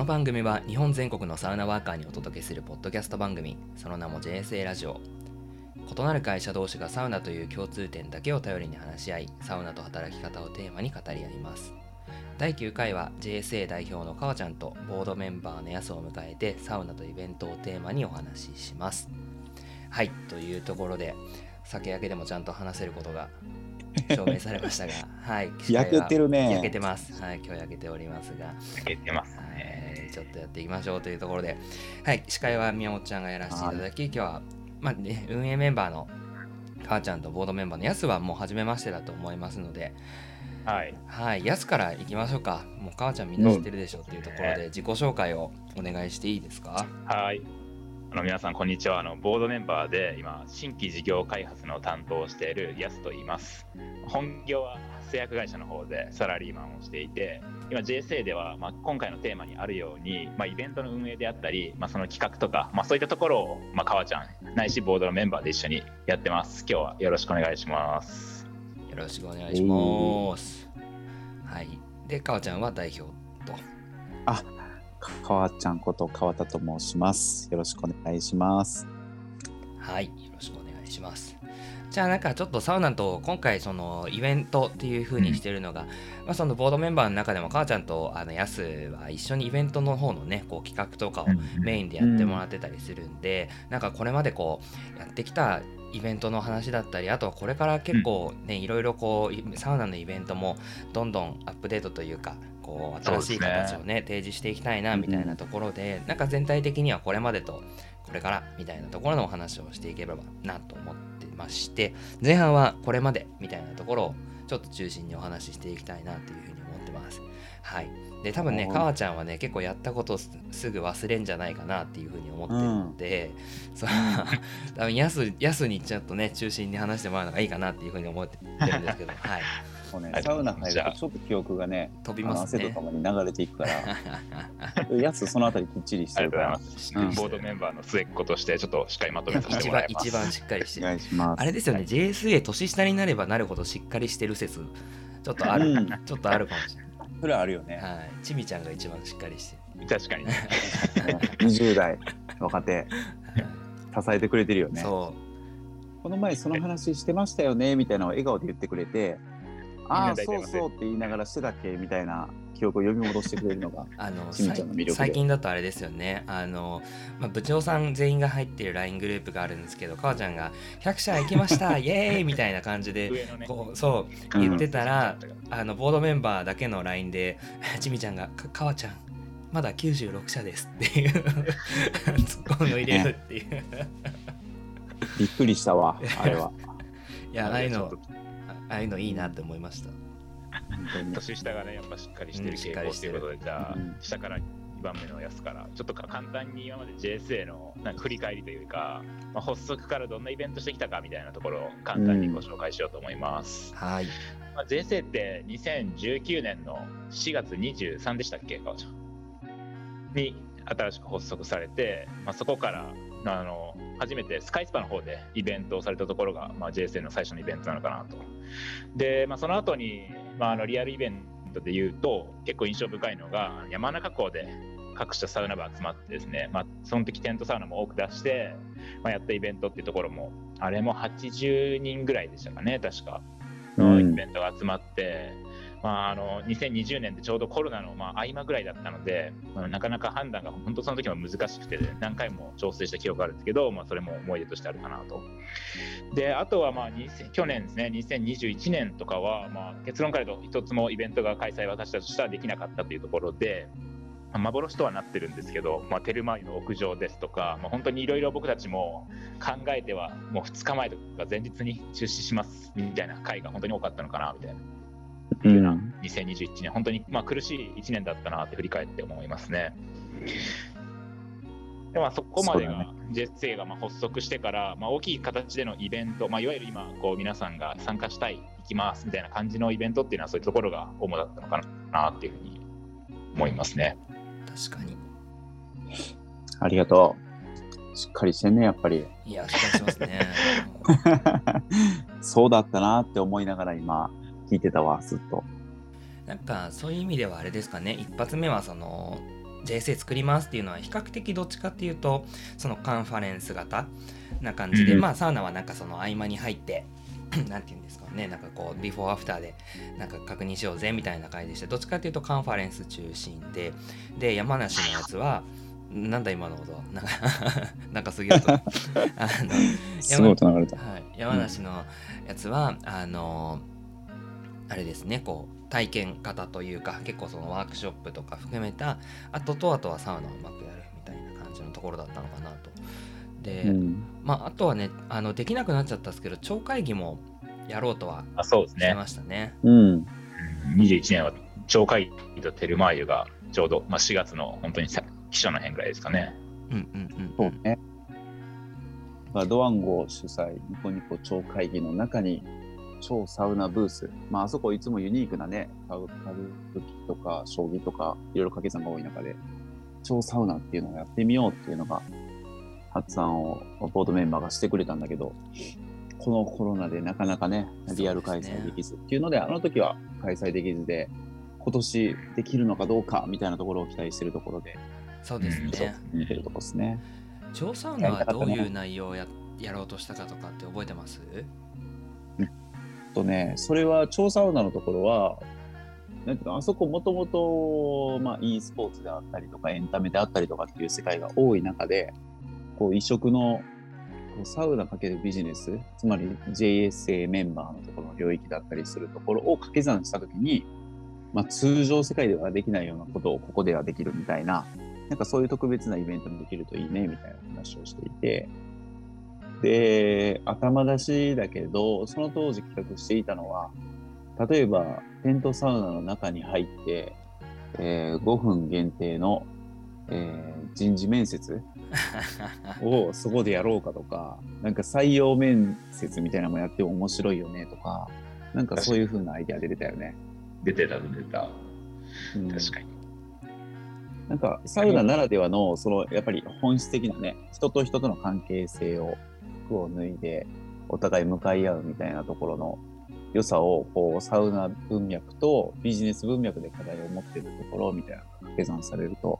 の番組は日本全国のサウナワーカーにお届けするポッドキャスト番組その名も JSA ラジオ。異なる会社同士がサウナという共通点だけを頼りに話し合いサウナと働き方をテーマに語り合います。第9回は JSA 代表のかわちゃんとボードメンバーのやすを迎えてサウナとイベントをテーマにお話しします。はいというところで酒焼けでもちゃんと話せることが証明されましたが、はい、焼けてるね。焼けてます。はい、今日焼けておりますが、焼けてますちょっとやっていきましょうというところで、はい、司会は宮本ちゃんがやらせていただき、今日は、まあね、運営メンバーの母ちゃんとボードメンバーのやすはもう初めましてだと思いますので、はい。はい、やすから行きましょうか。もう母ちゃんみんな知ってるでしょっていうところで、自己紹介をお願いしていいですか？はい。あの皆さんこんにちは。あのボードメンバーで今新規事業開発の担当をしているヤスと言います。本業は製薬会社の方でサラリーマンをしていて、今 JSA ではまあ今回のテーマにあるように、まあイベントの運営であったり、まあその企画とか、まあそういったところをまあ川ちゃんないしボードのメンバーで一緒にやってます。今日はよろしくお願いします。よろしくお願いします。はい。で、かわちゃんは代表と。あ、かわちゃんこと川田と申します。よろしくお願いします。はい、よろしくお願いします。じゃあなんかちょっとサウナと今回そのイベントっていう風にしてるのが、まあそのボードメンバーの中でも母ちゃんとあのヤスは一緒にイベントの方のねこう企画とかをメインでやってもらってたりするんで、なんかこれまでこうやってきたイベントの話だったりあとはこれから結構ね、いろいろこうサウナのイベントもどんどんアップデートというかこう新しい形をね提示していきたいなみたいなところで、なんか全体的にはこれまでとこれからみたいなところのお話をしていければなと思ってまして前半はこれまでみたいなところをちょっと中心にお話ししていきたいなというふうに思ってます。はい。で、多分ね、はいかわちゃんはね、結構やったことすすぐ忘れんじゃないかなっていうふうに思ってるので、そう多分やす、やすにちょっとね、中心に話してもらうのがいいかなっていうふうに思ってるんですけど、はい。もうねはい、サウナ入るとちょっと記憶がね、飛びますね汗とか。もに流れていくから、やつそのあたりきっちりしてるからボードメンバーの末っ子としてちょっとしっかりまとめさせて一番もらいます。一番しっかりしておる。願いします。あれですよね、JSA 年下になればなるほどしっかりしてる説、ちょっとある、うんちょっとあるかもしれそれはあるよね。ない。はい。ちみちゃんが一番しっかりして確かに。20代若手る。支えてくれてるよね。そこの前その話してましたよねみたいなのを笑顔で言ってくれて、ああ、そうそうって言いながらしてたっけ？みたいな記憶を呼び戻してくれるのがう。あの、ちみちゃんの魅力で最近だとあれですよね。あの、まあ、部長さん全員が入ってる LINE グループがあるんですけど、かわちゃんが100社行きました イエーイみたいな感じで、ね。こう、そう、うん言ってたら、あの、ボードメンバーだけの LINE で、ちみちゃんが、かかわちゃん、まだ96社ですっていうツッコミを入れるっていう。びっくりしたわ、あれは。いや、ああいうのちょっと、ああいうのいいなって思いました。年下がね、やっぱしっかりしてうんる傾向ということで、じゃあうん、下から2番目のやつから、ちょっとか簡単に今まで JSA のなんか振り返りというか、まあ、発足からどんなイベントしてきたかみたいなところを簡単にご紹介しようと思います。はい。まあ、JSA って2019年の4月23でしたっけ、かおちゃん。に新しく発足されて、まあ、そこからあの初めてスカイスパの方でイベントをされたところが、まあ、JSA の最初のイベントなのかなと。で、まあ、その後に、まあ、あのリアルイベントで言うと結構印象深いのが山中湖で各社サウナ部集まってですね、まあ、その時テントサウナも多く出して、まあ、やったイベントっていうところもあれも80人ぐらいでしたかね確か。のイベントが集まって、まあ、あの2020年でちょうどコロナのまあ合間ぐらいだったので、まあ、なかなか判断が本当その時は難しくて何回も調整した記憶があるんですけど、まあ、それも思い出としてあるかなと。であとはまあ去年ですね2021年とかはまあ結論から言うと一つもイベントが開催私たちとしてはできなかったというところで。幻とはなってるんですけど、まあ、テルマイの屋上ですとか、まあ、本当にいろいろ僕たちも考えてはもう2日前とか前日に中止しますみたいな回が本当に多かったのかなみたいなうん2021年本当にまあ苦しい1年だったなって振り返って思いますね。でまあ、そこまでそうだが JSA がまあ発足してから、まあ、大きい形でのイベント、まあ、いわゆる今こう皆さんが参加したい行きますみたいな感じのイベントっていうのはそういうところが主だったのかなっていうふうに思いますね。確かに。ありがとう。しっかりしてんね、やっぱり。いや、しっかりしてますね。そうだったなって思いながら今聞いてたわ、ずっと。なんかそういう意味ではあれですかね。一発目はその JSA 作りますっていうのは比較的どっちかっていうとそのカンファレンス型な感じで、うんまあサウナはなんかその合間に入って なんて言うんですかね。なんかこうビフォーアフターでなんか確認しようぜみたいな感じでしてどっちかっていうとカンファレンス中心でで山梨のやつはなんだ今の音。はなんか なんかすげえ音。あのすごい音流れた。はい、山梨のやつは、あのあれですねこう体験型というか結構そのワークショップとか含めたあととあとはサウナをうまくやるみたいな感じのところだったのかなと。で、うん。まあ、あとはねあのできなくなっちゃったんですけど超会議もやろうとはあそうですね。してましたね。うん。うん21年は超会議とテルマーユがちょうど、まあ、4月の本当にさ記者の辺ぐらいですかね。うんうんうんそうね。まあ、ドワンゴ主催、ニコニコ超会議の中に、超サウナブース。まあ、あそこいつもユニークなね、歌舞伎とか、将棋とか、いろいろ掛け算が多い中で、超サウナっていうのをやってみようっていうのが、発案をボードメンバーがしてくれたんだけど、このコロナでなかなかね、リアル開催できずっていうので、あの時は開催できずで、今年できるのかどうかみたいなところを期待してるところで、そうですね。見てるところですね。超サウナはどういう内容をややろうとしたかとかって覚えてます？とね、それは超サウナーのところは、なんていうのあそこもともと、まあ、e スポーツであったりとか、エンタメであったりとかっていう世界が多い中で、こう異色のサウナかけるビジネス、つまり JSA メンバーのところの領域だったりするところを掛け算したときに、まあ、通常世界ではできないようなことをここではできるみたいな、なんかそういう特別なイベントにできるといいねみたいな話をしていて、で、頭出しだけど、その当時企画していたのは、例えばテントサウナの中に入って、えー5分限定の、えー人事面接 をそこでやろうかとか、なんか採用面接みたいなのもやっても面白いよねとか、なんかそういう風なアイデアで出たよね。出てた、出てた。うん確かに。なんかサウナならではの、そのやっぱり本質的なね、人と人との関係性を服を脱いで、お互い向かい合うみたいなところの良さを、こう、サウナ文脈とビジネス文脈で課題を持っているところみたいな掛け算されると、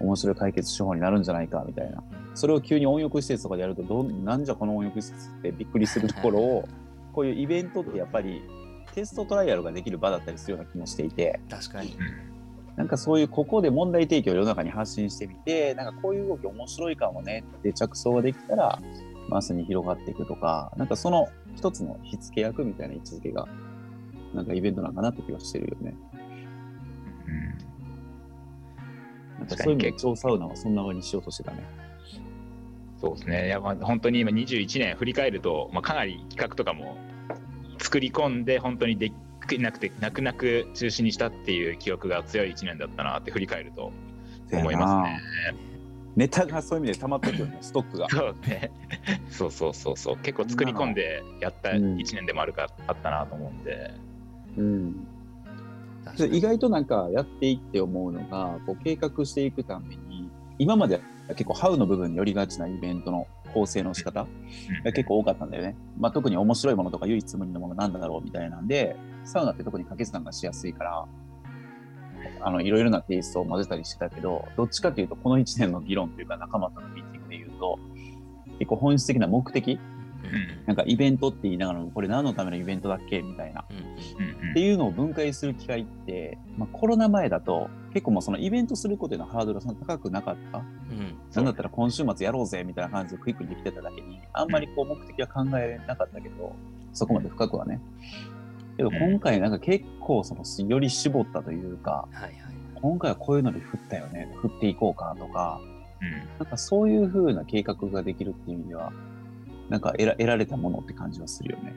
面白い解決手法になるんじゃないかみたいな。それを急に温浴施設とかでやるとどん、なんじゃこの温浴施設ってびっくりするところを、こういうイベントってやっぱりテストトライアルができる場だったりするような気もしていて、確かに。なんかそういうここで問題提起を世の中に発信してみて、なんかこういう動き面白いかもねって着想ができたら、マスに広がっていくとか、なんかその一つの火付け役みたいな位置づけが、なんかイベントなんかなって気がしてるよね。うんなんかそういう意味で超サウナはそんな風にしようとしてたね。そうですね。いや、まあ、本当に今21年振り返ると、まあ、かなり企画とかも作り込んで、本当にできなくて、泣く泣く中止にしたっていう記憶が強い1年だったなって振り返ると思いますね。ネタがそういう意味で溜まってるよね、ストックが。そうね。そうそうそうそう。結構作り込んでやったうん1年でもあるか、あったなと思うんで。うん。意外となんかやっていって思うのが、こう計画していくために、今までは結構ハウの部分に寄りがちなイベントの構成の仕方が結構多かったんだよね。まあ、特に面白いものとか唯一無二のものなんだろうみたいなんで、サウナって特に掛け算がしやすいから、あの、いろいろなテイストを混ぜたりしてたけど、どっちかというと、この1年の議論というか仲間とのミーティングで言うと、結構本質的な目的、うんなんかイベントって言いながらも、これ何のためのイベントだっけみたいな。うんうんうんうんっていうのを分解する機会って、まあ、コロナ前だと結構もうそのイベントすることへのハードルが高くなかった。うんなんだったら今週末やろうぜみたいな感じでクイックにできてただけに、あんまりこう目的は考えなかったけど、そこまで深くはね。けど今回なんか結構そのより絞ったというか、はいはい今回はこういうので振ったよね、振っていこうかとか、うん。なんかそういう風な計画ができるっていう意味では、なんか得ら得られたものって感じはするよね。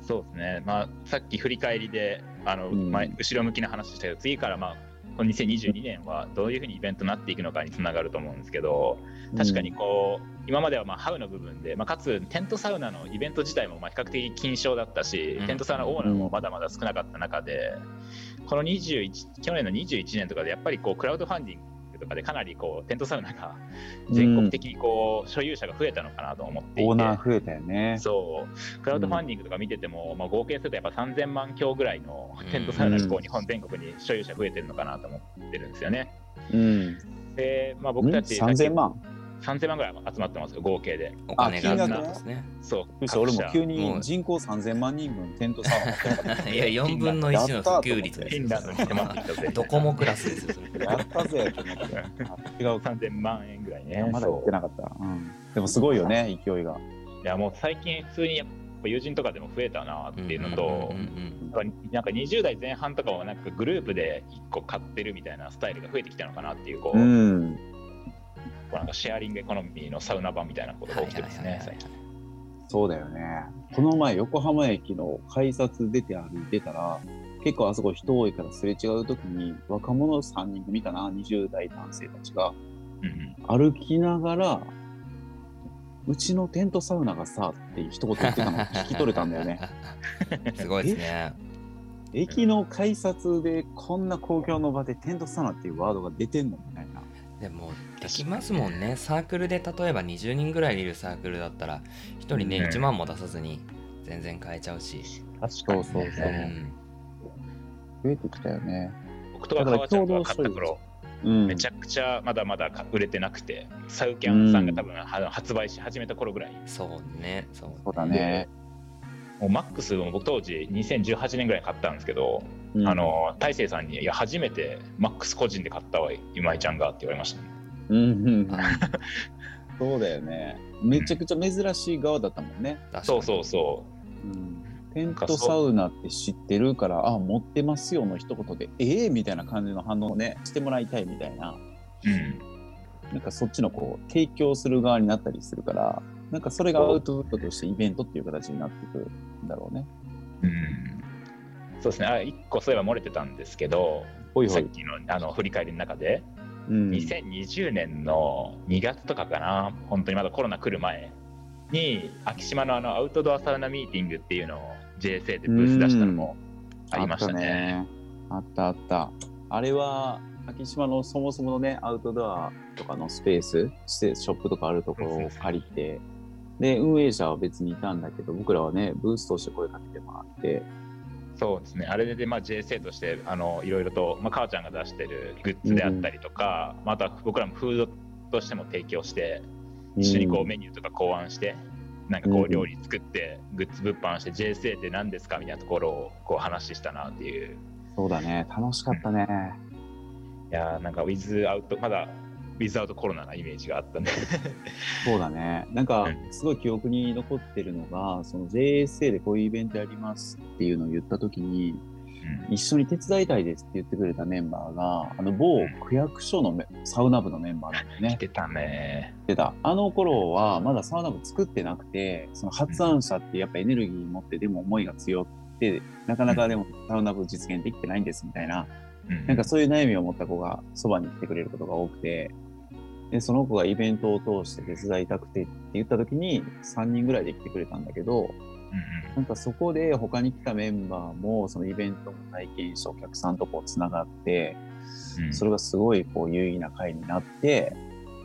そうですね、まあ、さっき振り返りであの、うん。前後ろ向きな話したけど次から、まあ、この2022年はどういうふうにイベントになっていくのかにつながると思うんですけど確かにこう、今まではまあハウの部分で、まあ、かつテントサウナのイベント自体もまあ比較的緊張だったし、うん。テントサウナオーナーもまだまだ少なかった中で、この21去年の21年とかでやっぱりこうクラウドファンディングとかでかなりこうテントサウナが全国的にこう所有者が増えたのかなと思っていて。オーナー増えたよね。そうクラウドファンディングとか見てても、まあ、合計するとやっぱ3000万強ぐらいのテントサウナがこう日本全国に所有者増えてるのかなと思ってるんですよね。うん。で、まあ、僕たちん？3000万3000万ぐらい集まってますよ、合計で。お金があ金額集まってますね。そう。俺も急もにう。人口3000万人分テントサウナいや、4分の1の普及率フですンランドに迫ってきたぜ。ドコモクラスですよ、やったぜって思って。あ違うか3000万円ぐらいね。まだ言ってなかった、う。ん、でもすごいよね勢いが。いやもう最近普通にやっぱ友人とかでも増えたなっていうのとなんか20代前半とかはなんかグループで1個買ってるみたいなスタイルが増えてきたのかなっていうこう、うんこうなんかシェアリングエコノミーのサウナ版みたいなことが起きてますねはいはい。はいはい最近そうだよね。この前横浜駅の改札出て歩いてたら結構あそこ人多いからすれ違う時に若者3人組かな？20代男性たちがうん歩きながらうちのテントサウナがさって一言言ってたの聞き取れたんだよね。すごいですね。駅の改札でこんな公共の場でテントサウナっていうワードが出てんのみたいな。でもできますもんね。サークルで例えば20人ぐらいいるサークルだったら1人ねうん。1万も出さずに全然買えちゃうし、確かそうそうそう。うん、増えてきたよね。僕とか川ちゃんとか買った頃うん。めちゃくちゃまだまだ売れてなくてサウキャンさんが多分は発売し始めた頃ぐらい。そうね。そうそうだね、もうマックスも僕当時2018年ぐらいに買ったんですけど、うん。あの大勢さんに「いや初めてマックス個人で買ったわ今井ちゃんが」って言われました、ね、うん そうだよね。めちゃくちゃ珍しい側だったもんね。確かに。そうそうそう。ん、テントサウナって知ってるから、あ、持ってますよの一言で、ええみたいな感じの反応をね、してもらいたいみたいな、う、うん、なんかそっちのこう、提供する側になったりするから、なんかそれがアウトプットとしてイベントっていう形になってくるんだろうね。うん、そうですね。あ1個そういえば漏れてたんですけどほいほい。さっきのあの振り返りの中で、うん、2020年の2月とかかな本当にまだコロナ来る前に昭島のあのアウトドアサウナミーティングっていうのを JSA でブース出したのもありましたね。あったあった。あれは、昭島のそもそものね、アウトドアとかのスペース、ショップとかあるところを借りて、で、運営者は別にいたんだけど、僕らはね、ブースとして声かけてもらって、そうですね、あれで、まあ、JSA としてあのいろいろと、まあ、母ちゃんが出してるグッズであったりとか、また僕らもフードとしても提供して、一緒にこうメニューとか考案して、なんかこうんう料理作って、グッズ物販して、JSA って何ですかみたいなところをこう話したなっていう、そうだね、楽しかったね。いやーなんかウィズアウト、まだウィズアウトコロナなイメージがあったんで、そうだね。なんかう、すごい記憶に残ってるのが、その JSA でこういうイベントやりますっていうのを言ったときに、一緒に手伝いたいですって言ってくれたメンバーが、あの某区役所のメサウナ部のメンバーなんだよね来。てたね。ってた。あの頃はまだサウナ部作ってなくて、その発案者ってやっぱエネルギー持ってでも思いが強くて、なかなかでもサウナ部実現できてないんですみたいな、うんなんかそういう悩みを持った子がそばに来てくれることが多くて、で、その子がイベントを通して手伝いたくてって言った時に3人ぐらいで来てくれたんだけど、うんなんかそこで他に来たメンバーもそのイベントも体験してお客さんとこうつながって、それがすごいこう有意義な会になって、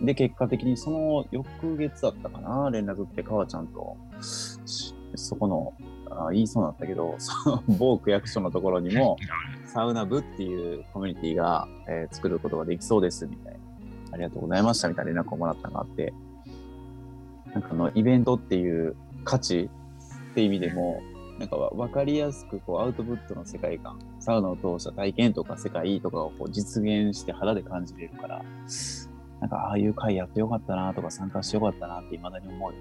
で、結果的にその翌月だったかな、連絡来て、川ちゃんと、しそこの、あ言いそうになったけど、その某区役所のところにも、サウナ部っていうコミュニティが、えー作ることができそうです、みたいな。ありがとうございました、みたいな連絡をもらったのがあって、なんかあの、イベントっていう価値って意味でも、なんか分かりやすくこうアウトプットの世界観、サウナを通した体験とか世界とかをこう実現して肌で感じれるから、なんかああいう会やってよかったなとか参加してよかったなって未だに思うよ。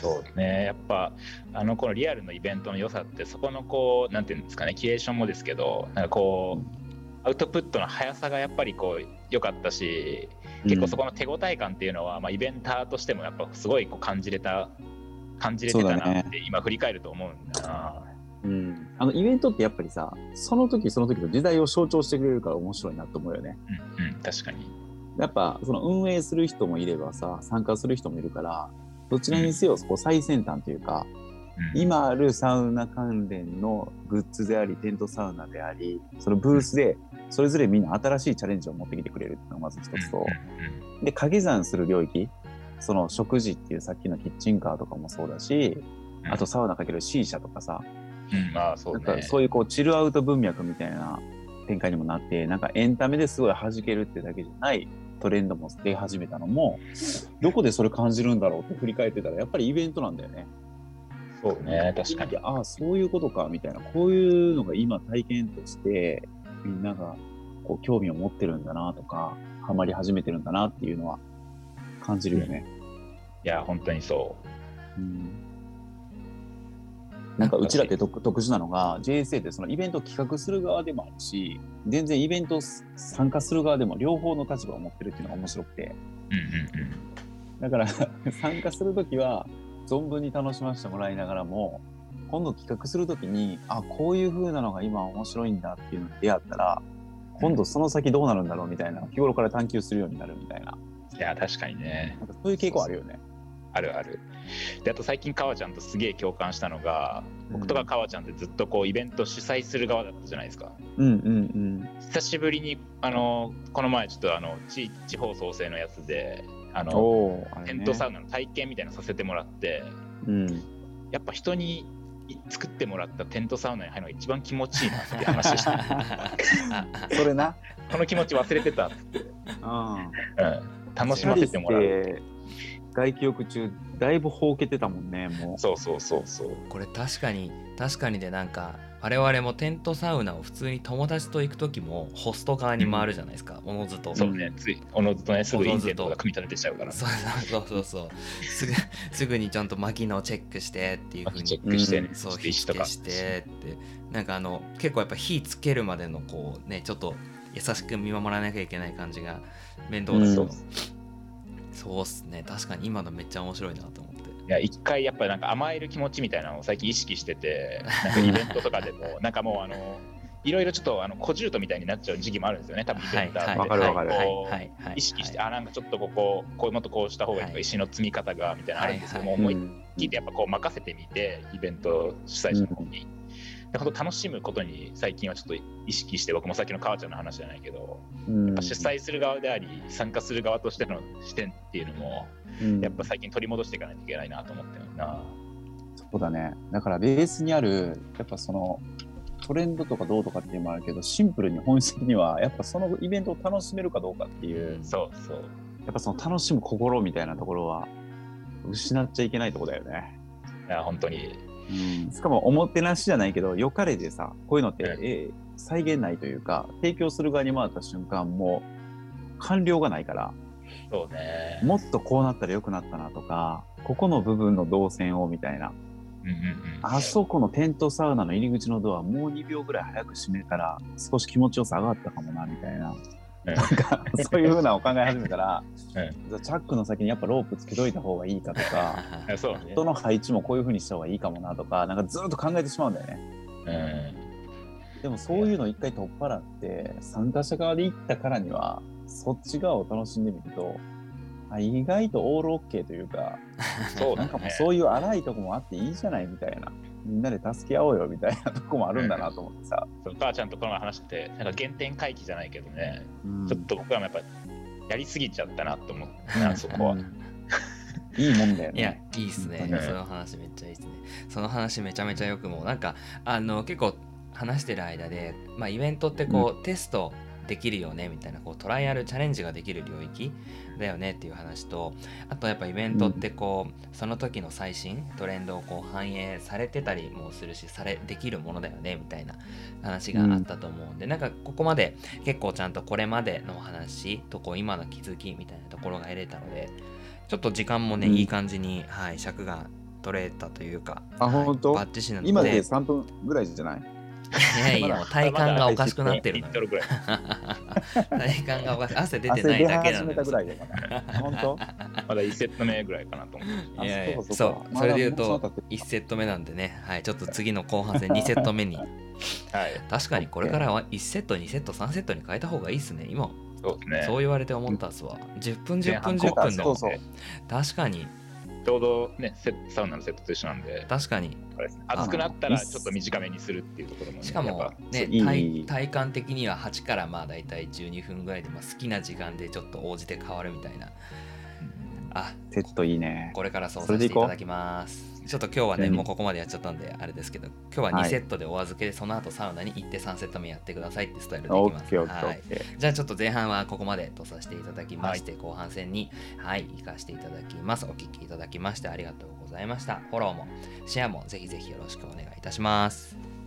そうですね、やっぱあのこのリアルのイベントの良さってそこのこうなんていうんですかねキュレーションもですけどなんかこうアウトプットの速さがやっぱりこう良かったし結構そこの手応え感っていうのは、まあ、イベンターとしてもやっぱすごいこう感じれた感じれてたなって今振り返ると思うんだな。うん、あのイベントってやっぱりさ、その時その時の時代を象徴してくれるから面白いなと思うよね。うんうん、確かに。やっぱその運営する人もいればさ、参加する人もいるから、どちらにせよこう最先端というか、うん、今あるサウナ関連のグッズであり、テントサウナであり、そのブースでそれぞれみんな新しいチャレンジを持ってきてくれるっていうのがまず一つと、で、掛け算する領域、その食事っていうさっきのキッチンカーとかもそうだし、あとサウナかける C 社とかさ、うん、まあそうなんね。かそういうこうチルアウト文脈みたいな展開にもなって、なんかエンタメですごい弾けるってだけじゃないトレンドも出始めたのもどこでそれ感じるんだろうって振り返ってたらやっぱりイベントなんだよね。そうね、確かに。ああそういうことかみたいなこういうのが今体験としてみんながこう興味を持ってるんだなとかハマり始めてるんだなっていうのは感じるよね。いや、本当にそう。うんなんかうちらって特特殊なのが JSA ってそのイベントを企画する側でもあるし全然イベント参加する側でも両方の立場を持ってるっていうのが面白くてうんうんうん。だから 参加する時は存分に楽しませてもらいながらも今度企画する時にあこういう風なのが今面白いんだっていうのに出会ったら今度その先どうなるんだろうみたいな日頃から探求するようになるみたいないや、確かにね。そういう傾向あるよね。あるある。で、あと最近、かわちゃんとすげえ共感したのが、僕とかかわちゃんってずっとこうイベント主催する側だったじゃないですか。うんうん久しぶりに、あの、この前ちょっとあの、地地方創生のやつで、あうん。の、テントサウナの体験みたいなのさせてもらって、うん。やっぱ人に作ってもらったテントサウナに入るのが一番気持ちいいなって話して、それな。この気持ち忘れてたっつって、うん。うん、楽しませてもらう。外気浴中だいぶほうけてたもんねもう。そうそうそうそう。これ確かに確かにでなんか我々もテントサウナを普通に友達と行く時もホスト側に回るじゃないですか、おのずと。そうね、つい、おのずとね、すぐインセントが組み立ててちゃうから、そうそうそうそう。すぐ すぐにちゃんと薪のチェックしてっていうふうチェにックしてね、そうそして石とか。火付けしてって。なんかあの結構やっぱ火つけるまでのこうねちょっと優しく見守らなきゃいけない感じが面倒だけど、うんそうっすね。確かに今のめっちゃ面白いなと思って。いや一回やっぱなんか甘える気持ちみたいなのを最近意識してて、なんかイベントとかでも、なんかもうあの、いろいろちょっとあの小獣とみたいになっちゃう時期もあるんですよね、多分イベンターって。わかるわかるこうはいはい。意識して、あ、なんかちょっとここ、こうもっとこうした方がいいとか、はい。石の積み方がみたいなのあるんですけども、はい。思いっうんきりやっぱこう任せてみて、イベント主催者の方に。で本当楽しむことに最近はちょっと意識して、僕もさっきの母ちゃんの話じゃないけど、うんやっぱ主催する側であり、参加する側としての視点っていうのも、うんやっぱ最近取り戻していかないといけないなと思ってるな。そうだねだからベースにあるやっぱそのトレンドとかどうとかっていうのもあるけどシンプルに本質的にはやっぱそのイベントを楽しめるかどうかっていう、うんそうそう。やっぱその楽しむ心みたいなところは失っちゃいけないところだよね。いや本当にうん、しかもおもてなしじゃないけど良かれでさこういうのって、うんえー再現ないというか提供する側に回った瞬間もう完了がないからそうね。もっとこうなったら良くなったなとかここの部分の動線をみたいなうんうんうん。あそこのテントサウナの入り口のドアもう2秒ぐらい早く閉めたら少し気持ちよさ上がったかもなみたいなうんなんかそういうふうなのを考え始めたら、チャックの先にやっぱロープつけといた方がいいかとか。人の配置もこういうふうにした方がいいかもなとかなんかずっと考えてしまうんだよね。うん。でもそういうの一回取っ払って参加者側で行ったからにはそっち側を楽しんでみるとあ意外とオールオッケーというか そうだね。なんかもうそういう荒いとこもあっていいじゃないみたいな。みんなで助け合おうよみたいなとこもあるんだなと思ってさ、そう母ちゃんとこの前話して、なんか原点回帰じゃないけどね、うん。ちょっと僕らもやっぱやりすぎちゃったなと思ってな、そこは。いいもんだよいやね。いいっすね。その話めっちゃいいっすね。その話めちゃめちゃよくもうなんかあの結構話してる間で、まあ、イベントってこう、テストできるよねみたいなこうトライアルチャレンジができる領域だよねっていう話とあとやっぱイベントってこう、その時の最新トレンドをこう反映されてたりもするしされできるものだよねみたいな話があったと思うんで、なんかここまで結構ちゃんとこれまでの話とこう今の気づきみたいなところが得れたのでちょっと時間もね、うん。いい感じに、はい、尺が取れたというかあはい本当？バッチシなので。今で3分ぐらいじゃない？いやいや もう体感がおかしくなってる。体感がおかしい。汗出てないだけな始めのよたぐらいだから。本当？まだ1セット目ぐらいかなと思って。あいやいやそうかそれで言うとまだもうその後1セット目なんでね、はい、ちょっと次の後半戦2セット目に。はい。確かにこれからは1セット2セット3セットに変えた方がいいっすね。今。そうですね。そう言われて思ったっすわ。10分10分10前半分でそうそう。確かにちょうどね、セサウナのセットと一緒なんで、確かに。ね。暑くなったらちょっと短めにするっていうところもね、しかもやっぱ。ねいい。体体感的には8からまあ大体12分ぐらいで、まあ、好きな時間でちょっと応じて変わるみたいな。あセットいいね。これからそうさせていただきますちょっと今日はね、うんもうここまでやっちゃったんで、あれですけど、今日は2はいセットでお預けで、その後サウナに行って3セット目やってくださいってスタイルでいきます。はい。じゃあちょっと前半はここまでとさせていただきまして、後半戦に、はい、行かせていただきます。お聞きいただきましてありがとうございました。フォローもシェアもぜひぜひよろしくお願いいたします。